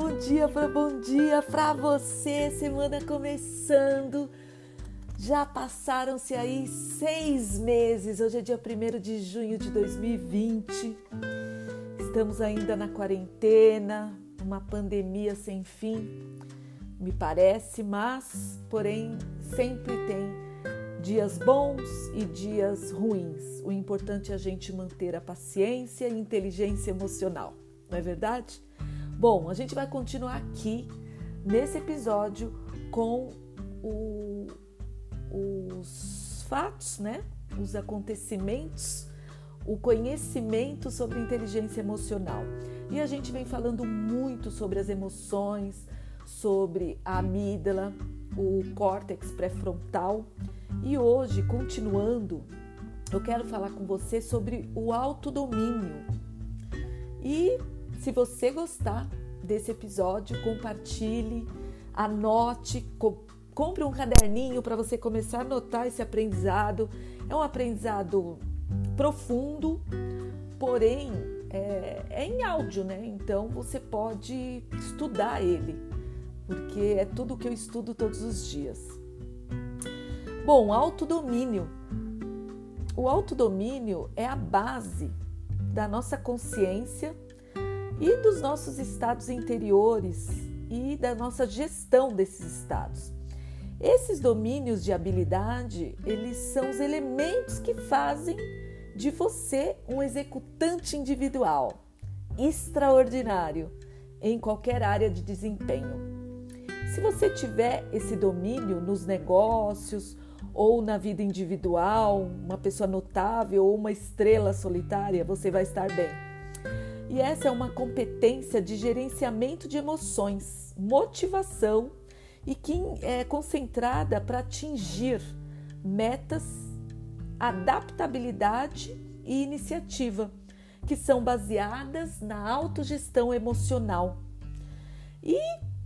bom dia, para bom dia para você. Semana começando. Já passaram-se aí seis meses. Hoje é dia 1 de junho de 2020. Estamos ainda na quarentena, uma pandemia sem fim, me parece, mas, porém, sempre tem dias bons e dias ruins. O importante é a gente manter a paciência e inteligência emocional, não é verdade? Bom, a gente vai continuar aqui nesse episódio com o, os fatos, né? Os acontecimentos, o conhecimento sobre inteligência emocional. E a gente vem falando muito sobre as emoções, sobre a amígdala, o córtex pré-frontal. E hoje, continuando, eu quero falar com você sobre o autodomínio. E se você gostar desse episódio, compartilhe, anote, co compre um caderninho para você começar a anotar esse aprendizado. É um aprendizado profundo, porém é, é em áudio, né? Então você pode estudar ele, porque é tudo que eu estudo todos os dias. Bom, autodomínio. O autodomínio é a base da nossa consciência e dos nossos estados interiores e da nossa gestão desses estados. Esses domínios de habilidade, eles são os elementos que fazem de você um executante individual extraordinário em qualquer área de desempenho. Se você tiver esse domínio nos negócios ou na vida individual, uma pessoa notável ou uma estrela solitária, você vai estar bem. E essa é uma competência de gerenciamento de emoções, motivação e que é concentrada para atingir metas, adaptabilidade e iniciativa, que são baseadas na autogestão emocional. E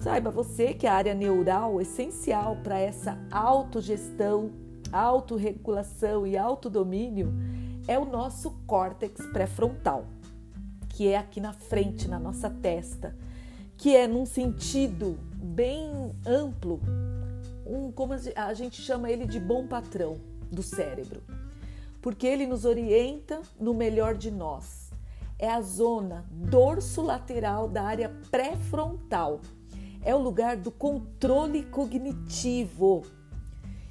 saiba você que a área neural essencial para essa autogestão, autorregulação e autodomínio é o nosso córtex pré-frontal que é aqui na frente, na nossa testa, que é num sentido bem amplo, um, como a gente chama ele de bom patrão do cérebro, porque ele nos orienta no melhor de nós. É a zona dorso-lateral da área pré-frontal. É o lugar do controle cognitivo.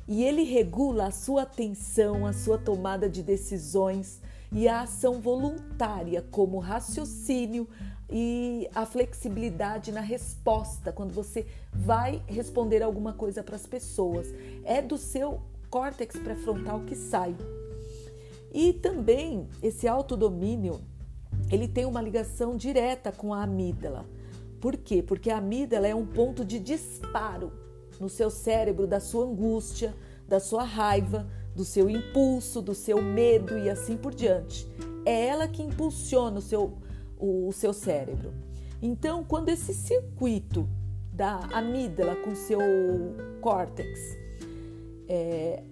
E ele regula a sua atenção, a sua tomada de decisões, e a ação voluntária, como raciocínio e a flexibilidade na resposta, quando você vai responder alguma coisa para as pessoas. É do seu córtex pré-frontal que sai. E também esse autodomínio, ele tem uma ligação direta com a amígdala. Por quê? Porque a amígdala é um ponto de disparo no seu cérebro da sua angústia, da sua raiva, do seu impulso, do seu medo e assim por diante. É ela que impulsiona o seu, o, o seu cérebro. Então, quando esse circuito da amígdala com seu córtex, é,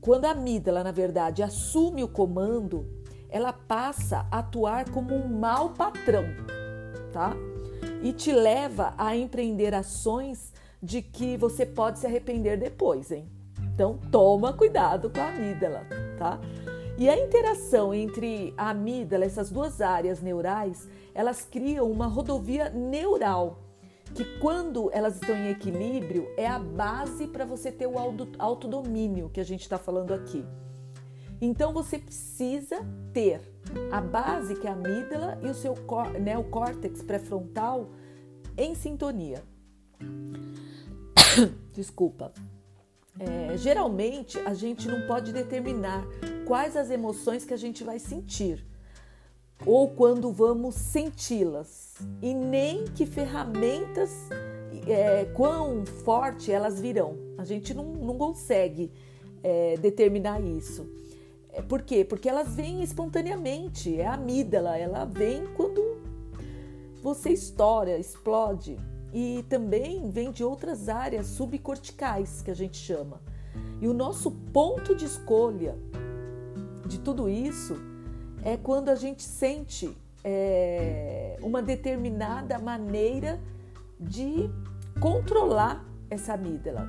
quando a amígdala, na verdade, assume o comando, ela passa a atuar como um mau patrão, tá? E te leva a empreender ações de que você pode se arrepender depois, hein? Então, toma cuidado com a amígdala, tá? E a interação entre a amígdala, essas duas áreas neurais, elas criam uma rodovia neural, que quando elas estão em equilíbrio, é a base para você ter o autodomínio que a gente está falando aqui. Então você precisa ter a base, que é a amígdala, e o seu neocórtex pré-frontal em sintonia. Desculpa. É, geralmente a gente não pode determinar quais as emoções que a gente vai sentir ou quando vamos senti-las e nem que ferramentas é, quão forte elas virão. A gente não, não consegue é, determinar isso. É, por quê? Porque elas vêm espontaneamente. É a amígdala, ela vem quando você estoura, explode e também vem de outras áreas subcorticais que a gente chama. E o nosso ponto de escolha de tudo isso é quando a gente sente é, uma determinada maneira de controlar essa amígdala.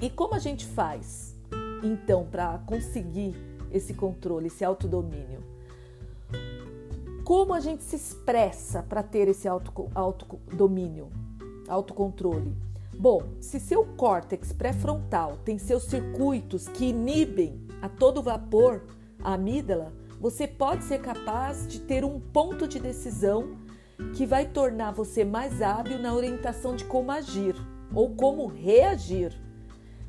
E como a gente faz, então, para conseguir esse controle, esse autodomínio? Como a gente se expressa para ter esse autodomínio, autocontrole? Bom, se seu córtex pré-frontal tem seus circuitos que inibem a todo vapor a amígdala, você pode ser capaz de ter um ponto de decisão que vai tornar você mais hábil na orientação de como agir ou como reagir.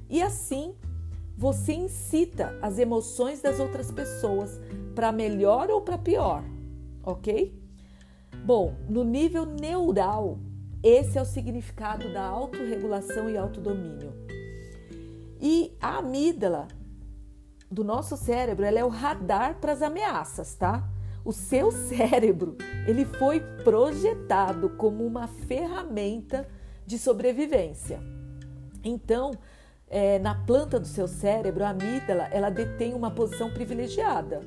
E assim, você incita as emoções das outras pessoas para melhor ou para pior, ok? Bom, no nível neural, esse é o significado da autorregulação e autodomínio. E a amígdala do nosso cérebro, ela é o radar para as ameaças, tá? O seu cérebro, ele foi projetado como uma ferramenta de sobrevivência. Então, é, na planta do seu cérebro, a amígdala, ela detém uma posição privilegiada.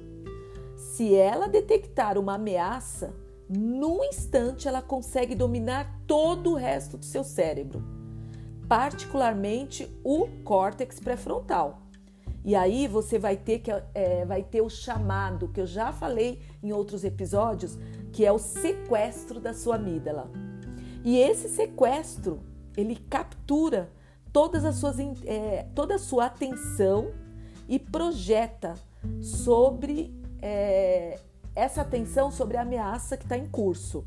Se ela detectar uma ameaça, num instante ela consegue dominar todo o resto do seu cérebro, particularmente o córtex pré-frontal. E aí você vai ter que é, vai ter o chamado que eu já falei em outros episódios, que é o sequestro da sua amígdala. E esse sequestro ele captura todas as suas, é, toda a sua atenção e projeta sobre é, essa atenção sobre a ameaça que está em curso.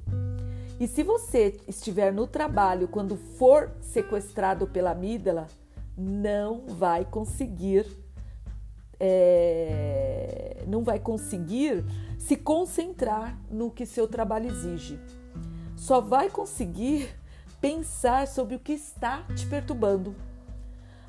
E se você estiver no trabalho quando for sequestrado pela amígdala, não vai conseguir é, não vai conseguir se concentrar no que seu trabalho exige. Só vai conseguir pensar sobre o que está te perturbando.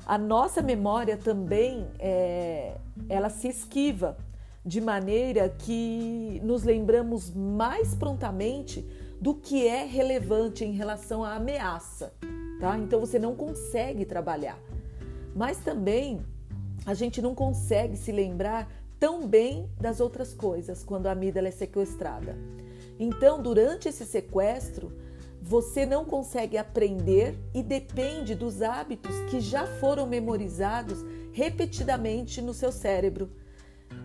A nossa memória também é, ela se esquiva de maneira que nos lembramos mais prontamente do que é relevante em relação à ameaça, tá? Então você não consegue trabalhar. Mas também a gente não consegue se lembrar tão bem das outras coisas quando a amígdala é sequestrada. Então, durante esse sequestro, você não consegue aprender e depende dos hábitos que já foram memorizados repetidamente no seu cérebro,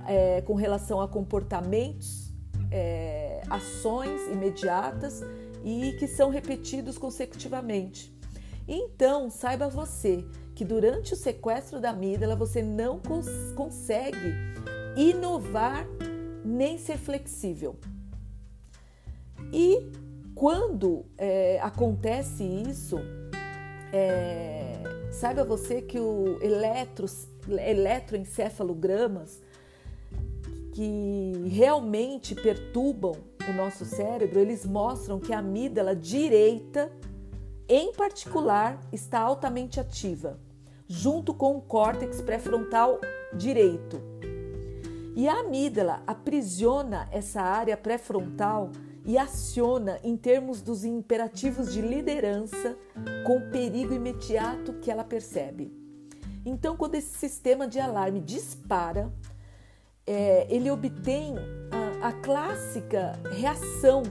é, com relação a comportamentos, é, ações imediatas e que são repetidos consecutivamente. Então, saiba você que durante o sequestro da amígdala você não cons consegue inovar nem ser flexível. E quando é, acontece isso, é, saiba você que o eletros, eletroencefalogramas que realmente perturbam o nosso cérebro, eles mostram que a amígdala direita em particular, está altamente ativa, junto com o córtex pré-frontal direito. E a amígdala aprisiona essa área pré-frontal e aciona em termos dos imperativos de liderança com o perigo imediato que ela percebe. Então, quando esse sistema de alarme dispara, é, ele obtém a, a clássica reação: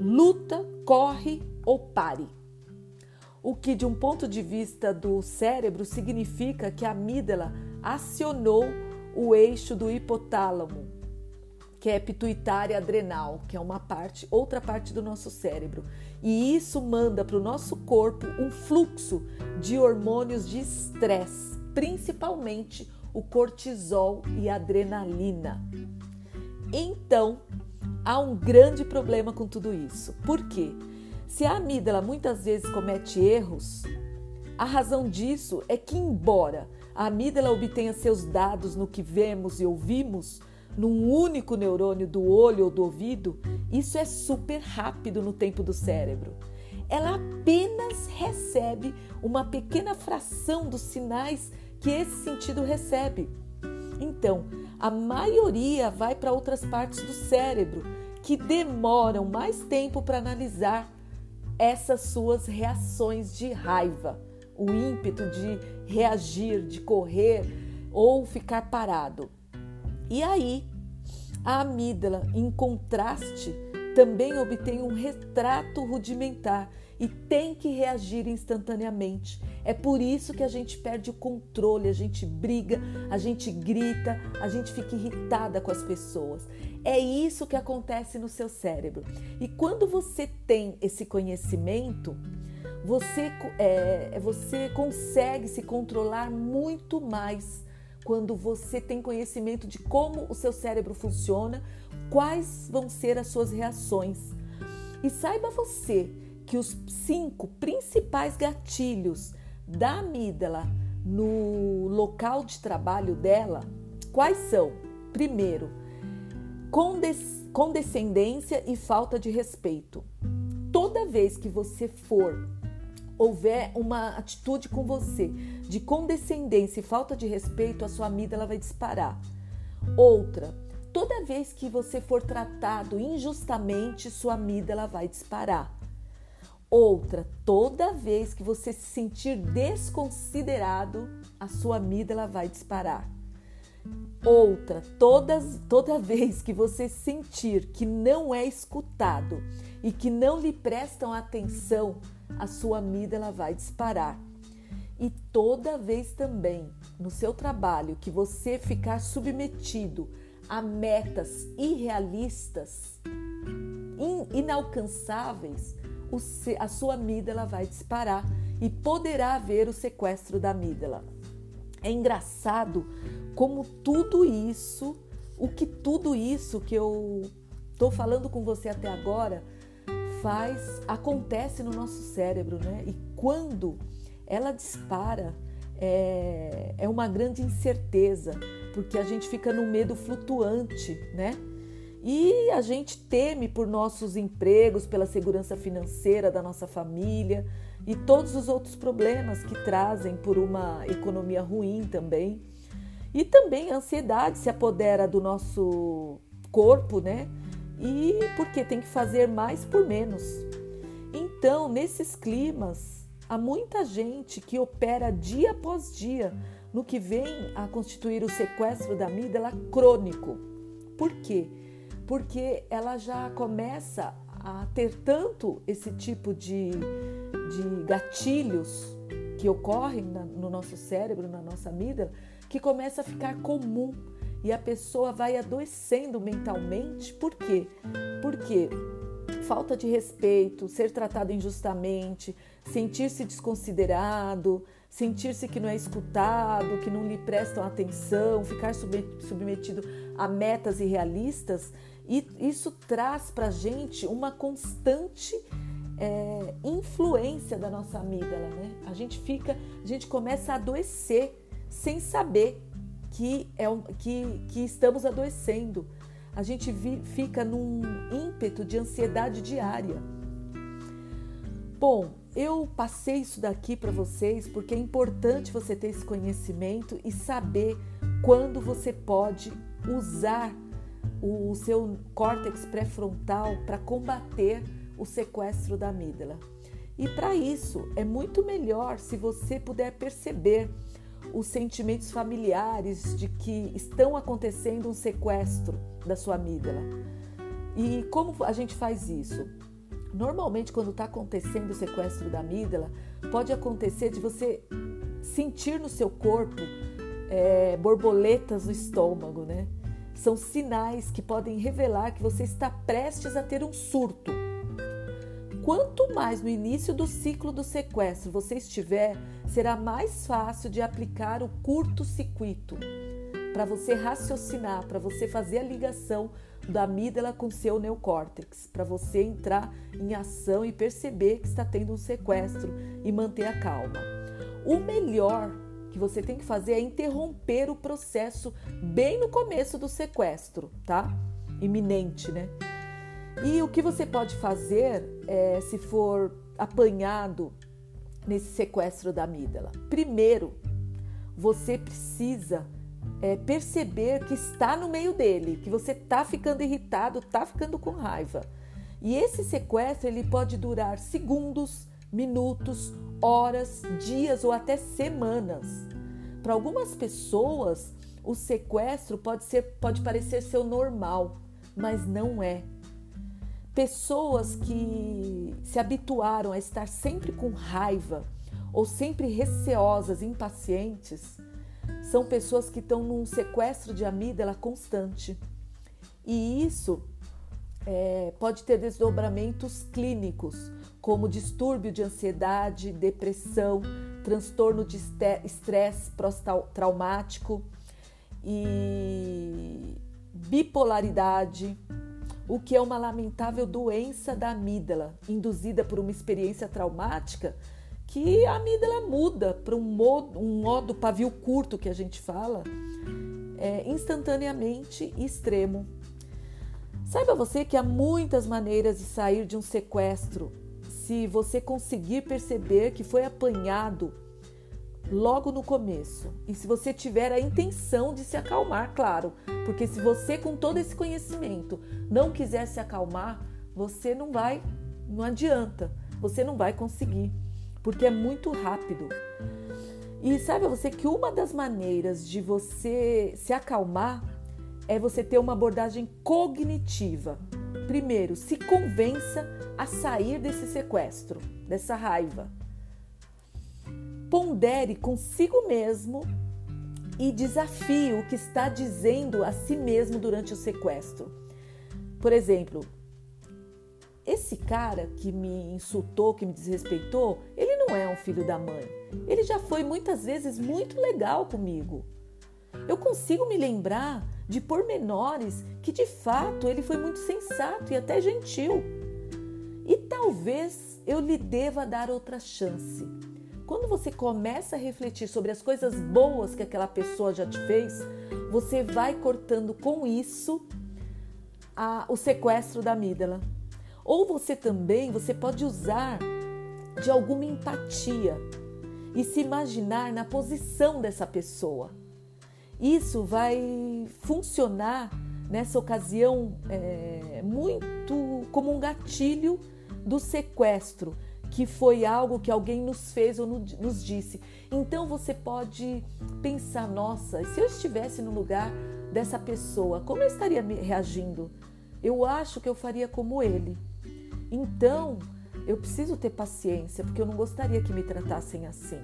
luta, corre ou pare o que, de um ponto de vista do cérebro, significa que a amígdala acionou o eixo do hipotálamo, que é pituitária adrenal, que é uma parte, outra parte do nosso cérebro. E isso manda para o nosso corpo um fluxo de hormônios de estresse, principalmente o cortisol e a adrenalina. Então, há um grande problema com tudo isso. Por quê? Se a amígdala muitas vezes comete erros, a razão disso é que, embora a amígdala obtenha seus dados no que vemos e ouvimos, num único neurônio do olho ou do ouvido, isso é super rápido no tempo do cérebro. Ela apenas recebe uma pequena fração dos sinais que esse sentido recebe. Então, a maioria vai para outras partes do cérebro que demoram mais tempo para analisar essas suas reações de raiva, o ímpeto de reagir, de correr ou ficar parado. E aí, a amígdala, em contraste, também obtém um retrato rudimentar e tem que reagir instantaneamente. É por isso que a gente perde o controle, a gente briga, a gente grita, a gente fica irritada com as pessoas. É isso que acontece no seu cérebro. E quando você tem esse conhecimento, você, é, você consegue se controlar muito mais quando você tem conhecimento de como o seu cérebro funciona, quais vão ser as suas reações. E saiba você que os cinco principais gatilhos da amígdala no local de trabalho dela, quais são? Primeiro, condescendência e falta de respeito. Toda vez que você for houver uma atitude com você de condescendência e falta de respeito, a sua amígdala vai disparar. Outra, toda vez que você for tratado injustamente, sua amígdala vai disparar. Outra, toda vez que você se sentir desconsiderado, a sua amígdala vai disparar. Outra, todas, toda vez que você sentir que não é escutado e que não lhe prestam atenção, a sua amígdala vai disparar. E toda vez também no seu trabalho que você ficar submetido a metas irrealistas, inalcançáveis, a sua amígdala vai disparar e poderá haver o sequestro da amígdala. É engraçado como tudo isso, o que tudo isso que eu estou falando com você até agora faz, acontece no nosso cérebro, né? E quando ela dispara, é, é uma grande incerteza, porque a gente fica no medo flutuante, né? E a gente teme por nossos empregos, pela segurança financeira da nossa família e todos os outros problemas que trazem por uma economia ruim também. E também a ansiedade se apodera do nosso corpo, né? E porque tem que fazer mais por menos. Então, nesses climas, há muita gente que opera dia após dia no que vem a constituir o sequestro da amígdala crônico. Por quê? Porque ela já começa a ter tanto esse tipo de, de gatilhos que ocorrem na, no nosso cérebro, na nossa amígdala, que começa a ficar comum e a pessoa vai adoecendo mentalmente. Por quê? Porque falta de respeito, ser tratado injustamente, sentir-se desconsiderado, sentir-se que não é escutado, que não lhe prestam atenção, ficar submetido a metas irrealistas, e isso traz para a gente uma constante é, influência da nossa amígdala, né? A gente fica, a gente começa a adoecer sem saber que, é, que, que estamos adoecendo. A gente vi, fica num ímpeto de ansiedade diária. Bom, eu passei isso daqui para vocês porque é importante você ter esse conhecimento e saber quando você pode usar o seu córtex pré-frontal para combater o sequestro da amígdala. E para isso é muito melhor se você puder perceber os sentimentos familiares de que estão acontecendo um sequestro da sua amígdala. E como a gente faz isso? Normalmente, quando está acontecendo o sequestro da amígdala, pode acontecer de você sentir no seu corpo é, borboletas no estômago, né? São sinais que podem revelar que você está prestes a ter um surto. Quanto mais no início do ciclo do sequestro você estiver, será mais fácil de aplicar o curto-circuito para você raciocinar, para você fazer a ligação da amígdala com seu neocórtex, para você entrar em ação e perceber que está tendo um sequestro e manter a calma. O melhor que você tem que fazer é interromper o processo bem no começo do sequestro, tá? Iminente, né? E o que você pode fazer é, se for apanhado nesse sequestro da amígdala? Primeiro, você precisa é, perceber que está no meio dele, que você está ficando irritado, está ficando com raiva. E esse sequestro ele pode durar segundos, minutos, horas, dias ou até semanas. Para algumas pessoas, o sequestro pode ser pode parecer ser o normal, mas não é. Pessoas que se habituaram a estar sempre com raiva ou sempre receosas, impacientes, são pessoas que estão num sequestro de amígdala constante. E isso é, pode ter desdobramentos clínicos, como distúrbio de ansiedade, depressão, transtorno de estresse pós-traumático e bipolaridade, o que é uma lamentável doença da amígdala, induzida por uma experiência traumática que a amígdala muda para um modo, um modo pavio curto que a gente fala, é, instantaneamente extremo. Saiba você que há muitas maneiras de sair de um sequestro se você conseguir perceber que foi apanhado logo no começo. E se você tiver a intenção de se acalmar, claro, porque se você com todo esse conhecimento não quiser se acalmar, você não vai, não adianta, você não vai conseguir, porque é muito rápido. E saiba você que uma das maneiras de você se acalmar é você ter uma abordagem cognitiva. Primeiro, se convença a sair desse sequestro, dessa raiva pondere consigo mesmo e desafie o que está dizendo a si mesmo durante o sequestro. Por exemplo, esse cara que me insultou, que me desrespeitou, ele não é um filho da mãe. Ele já foi muitas vezes muito legal comigo. Eu consigo me lembrar de pormenores que de fato ele foi muito sensato e até gentil. E talvez eu lhe deva dar outra chance. Quando você começa a refletir sobre as coisas boas que aquela pessoa já te fez, você vai cortando com isso a, o sequestro da amígdala. Ou você também, você pode usar de alguma empatia e se imaginar na posição dessa pessoa. Isso vai funcionar nessa ocasião é, muito como um gatilho do sequestro que foi algo que alguém nos fez ou nos disse. Então você pode pensar: nossa, se eu estivesse no lugar dessa pessoa, como eu estaria reagindo? Eu acho que eu faria como ele. Então eu preciso ter paciência, porque eu não gostaria que me tratassem assim.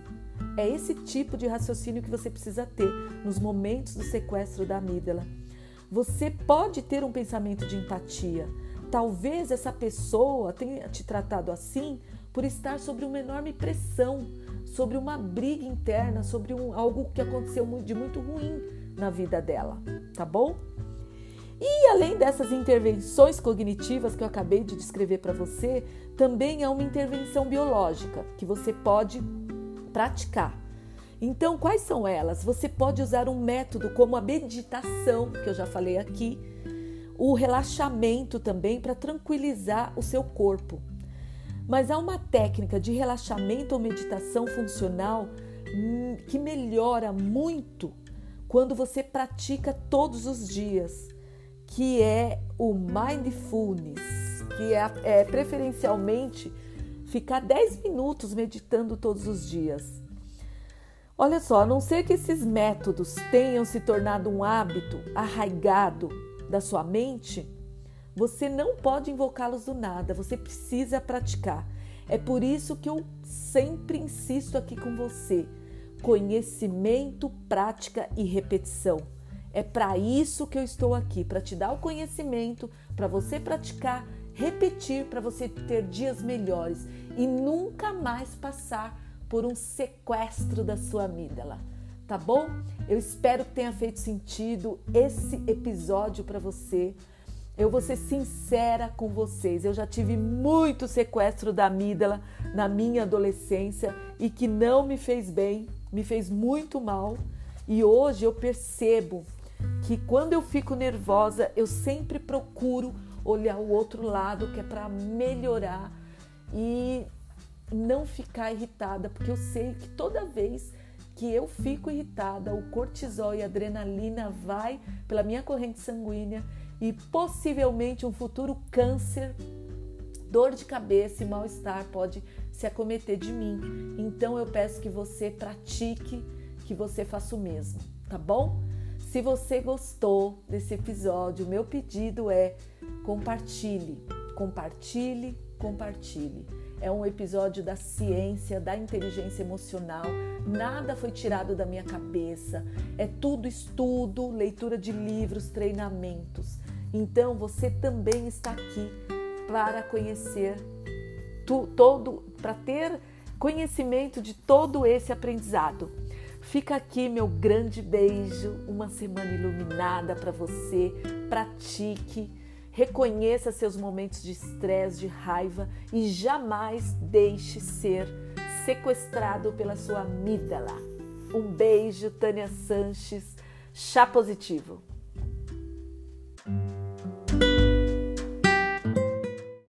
É esse tipo de raciocínio que você precisa ter nos momentos do sequestro da amígdala. Você pode ter um pensamento de empatia. Talvez essa pessoa tenha te tratado assim por estar sobre uma enorme pressão, sobre uma briga interna, sobre um, algo que aconteceu de muito ruim na vida dela, tá bom? E além dessas intervenções cognitivas que eu acabei de descrever para você, também há uma intervenção biológica que você pode praticar. Então, quais são elas? Você pode usar um método como a meditação, que eu já falei aqui, o relaxamento também para tranquilizar o seu corpo. Mas há uma técnica de relaxamento ou meditação funcional hum, que melhora muito quando você pratica todos os dias, que é o mindfulness, que é, é preferencialmente ficar 10 minutos meditando todos os dias. Olha só, a não ser que esses métodos tenham se tornado um hábito arraigado da sua mente, você não pode invocá-los do nada, você precisa praticar. É por isso que eu sempre insisto aqui com você: conhecimento, prática e repetição. É para isso que eu estou aqui, para te dar o conhecimento, para você praticar, repetir, para você ter dias melhores e nunca mais passar por um sequestro da sua amígdala. Tá bom? Eu espero que tenha feito sentido esse episódio para você. Eu vou ser sincera com vocês, eu já tive muito sequestro da amígdala na minha adolescência e que não me fez bem, me fez muito mal. E hoje eu percebo que quando eu fico nervosa, eu sempre procuro olhar o outro lado, que é para melhorar e não ficar irritada, porque eu sei que toda vez que eu fico irritada, o cortisol e a adrenalina vai pela minha corrente sanguínea e possivelmente um futuro câncer, dor de cabeça e mal-estar pode se acometer de mim. Então eu peço que você pratique, que você faça o mesmo, tá bom? Se você gostou desse episódio, meu pedido é compartilhe Compartilhe, compartilhe. É um episódio da ciência, da inteligência emocional. Nada foi tirado da minha cabeça. É tudo estudo, leitura de livros, treinamentos. Então você também está aqui para conhecer tu, todo, para ter conhecimento de todo esse aprendizado. Fica aqui meu grande beijo, uma semana iluminada para você. Pratique, reconheça seus momentos de estresse, de raiva e jamais deixe ser sequestrado pela sua amígdala. Um beijo, Tânia Sanches, chá positivo.